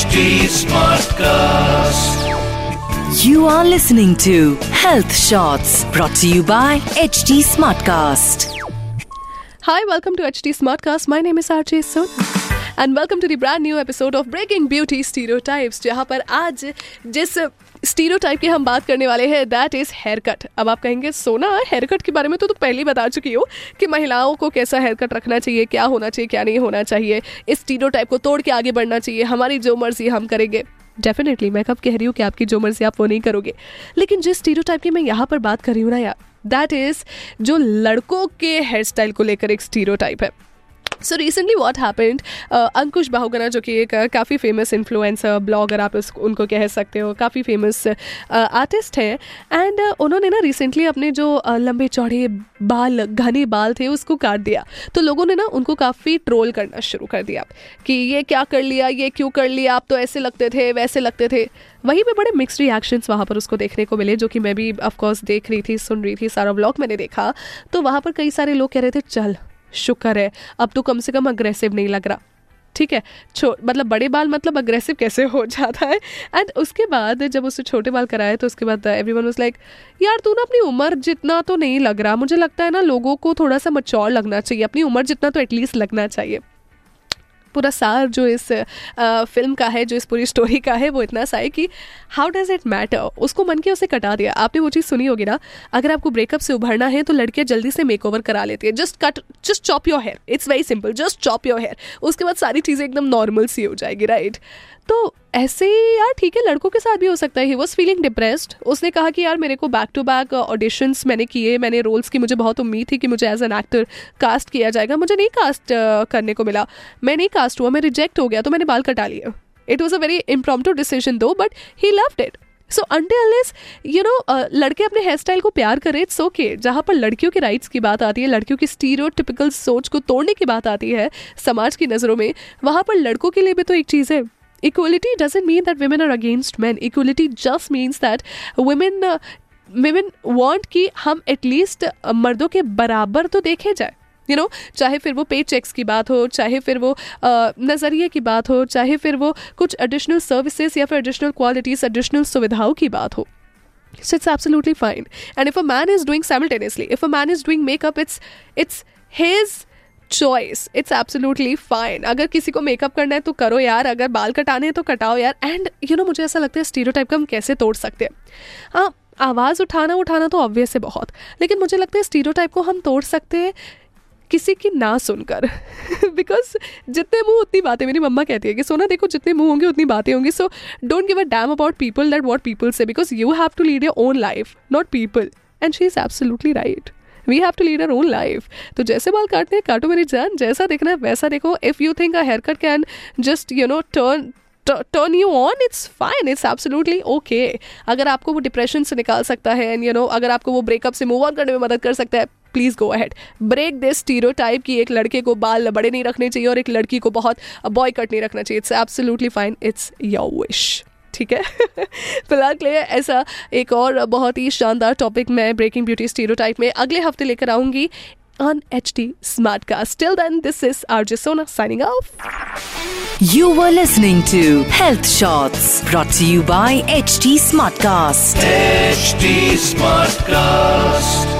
HD Smartcast. You are listening to Health Shots brought to you by HD Smartcast. Hi, welcome to HD Smartcast. My name is RJ Sona. And welcome to the brand new episode of breaking beauty stereotypes जहाँ पर आज जिस stereotype की हम बात करने वाले हैं दैट इज़ हेयर कट अब आप कहेंगे, सोना हेयर कट के बारे में तो तो पहले ही बता चुकी हो कि महिलाओं को कैसा हेयर कट रखना चाहिए, क्या होना चाहिए, क्या नहीं होना चाहिए, इस स्टीरियोटाइप को तोड़ के आगे बढ़ना चाहिए, हमारी जो मर्ज़ी हम करेंगे. डेफिनेटली मैं कब कह रही हूँ कि आपकी जो मर्ज़ी आप वो नहीं करोगे। लेकिन जिस स्टीरियोटाइप की मैं यहाँ पर बात कर रही हूँ ना यार दैट इज़ जो लड़कों के हेयर स्टाइल को लेकर एक स्टीरियोटाइप है। So recently what happened Ankush Bahuguna जो कि एक काफ़ी फ़ेमस इन्फ्लुएंसर ब्लॉगर आप उस उनको कह सकते हो काफ़ी फ़ेमस आर्टिस्ट हैं। एंड उन्होंने ना रिसेंटली अपने जो uh, लंबे चौड़े बाल घने बाल थे उसको काट दिया। तो लोगों ने ना उनको काफ़ी ट्रोल करना शुरू कर दिया। कि ये क्या कर लिया ये क्यों कर लिया आप तो ऐसे लगते थे वैसे लगते थे। वहीं पे बड़े मिक्स रिएक्शंस वहाँ पर उसको देखने को मिले जो कि मैं भी ऑफकोर्स देख रही थी सुन रही थी सारा ब्लॉग मैंने देखा। तो वहाँ पर कई सारे लोग कह रहे थे चल शुक्र है। अब तो कम से कम अग्रेसिव नहीं लग रहा। ठीक है? छो मतलब बड़े बाल मतलब अग्रेसिव कैसे हो जाता है? एंड उसके बाद जब उससे छोटे बाल कराए तो उसके बाद एवरी वन लाइक यार, तू ना अपनी उम्र जितना तो नहीं लग रहा। मुझे लगता है ना, लोगों को थोड़ा सा मचौर लगना चाहिए। अपनी उम्र जितना तो एटलीस्ट लगना चाहिए। पूरा सार जो इस आ, फ़िल्म का है जो इस पूरी स्टोरी का है वो इतना सा है कि हाउ डज इट मैटर उसको मन के उसे कटा दिया। आपने वो चीज़ सुनी होगी ना अगर आपको ब्रेकअप से उभरना है तो लड़कियाँ जल्दी से मेक ओवर करा लेती है। Just cut just chop your hair it's very simple just chop your hair उसके बाद सारी चीज़ें एकदम नॉर्मल सी हो जाएगी राइट तो ऐसे यार ठीक है लड़कों के साथ भी हो सकता है। ही वॉज़ फीलिंग डिप्रेस्ड उसने कहा कि यार मेरे को बैक टू बैक ऑडिशंस मैंने किए मैंने रोल्स की मुझे बहुत उम्मीद थी कि मुझे एज एन एक्टर कास्ट किया जाएगा। मुझे नहीं कास्ट uh, करने को मिला। मैं नहीं कास्ट हुआ मैं रिजेक्ट हो गया तो मैंने बाल कटा लिए। It was a very impromptu decision though but he loved it so until you know लड़के अपने हेयर स्टाइल को प्यार करें इट्स ओके जहाँ पर लड़कियों के राइट्स की बात आती है लड़कियों की स्टीरियो सोच को तोड़ने की बात आती है समाज की नज़रों में वहाँ पर लड़कों के लिए भी तो एक चीज़ है। Equality does it mean that are are against man equality just means that women want want hum हम एटलीस्ट uh, मर्दों के बराबर तो देखे जाए। यू you नो know, चाहे फिर वो पे चेक्स की बात हो चाहे फिर वो uh, नज़रिए की बात हो चाहे फिर वो कुछ एडिशनल सर्विसेज़ या फिर एडिशनल क्वालिटीज एडिशनल सुविधाओं की बात हो। So it's absolutely fine and if a man is doing simultaneously if a man is doing makeup it's it's his choice it's absolutely fine अगर किसी को मेकअप करना है तो करो यार। अगर बाल कटाने हैं तो कटाओ यार। एंड यू नो मुझे ऐसा लगता है स्टीरियो टाइप का हम कैसे तोड़ सकते हैं? हाँ आवाज़ उठाना उठाना तो ऑब्वियस है बहुत। लेकिन मुझे लगता है स्टीरियो टाइप को हम तोड़ सकते हैं किसी की ना सुनकर। बिकॉज़ जितने मुँह, उतनी बातें। मेरी मम्मा कहती है कि, सोना, देखो, जितने मुँह होंगे, उतनी बातें होंगी। So don't give a damn about people that what people say because you have to lead your own life not people and she is absolutely right we have to lead our own life तो जैसे बाल काटते हैं, काटो मेरी जान, जैसा देखना है, वैसा देखो। If you think a hair cut can just you know turn turn you on it's fine it's absolutely okay अगर आपको वो डिप्रेशन से निकाल सकता है एंड यू नो अगर आपको वो ब्रेकअप से मूव ऑन करने में मदद कर सकता है please go ahead break this stereotype की एक लड़के को बाल बड़े नहीं रखने चाहिए और एक लड़की को बहुत बॉय कट नहीं रखना चाहिए. It's absolutely fine it's your wish ठीक है फ़िलहाल के लिए ऐसा एक और बहुत ही शानदार टॉपिक मैं ब्रेकिंग ब्यूटी स्टीरो में अगले हफ़्ते लेकर आऊँगी on HT Smartcast. Till then, this is RJ Sona signing off. You were listening to Health Shots brought to you by HT Smartcast. HD Smartcast.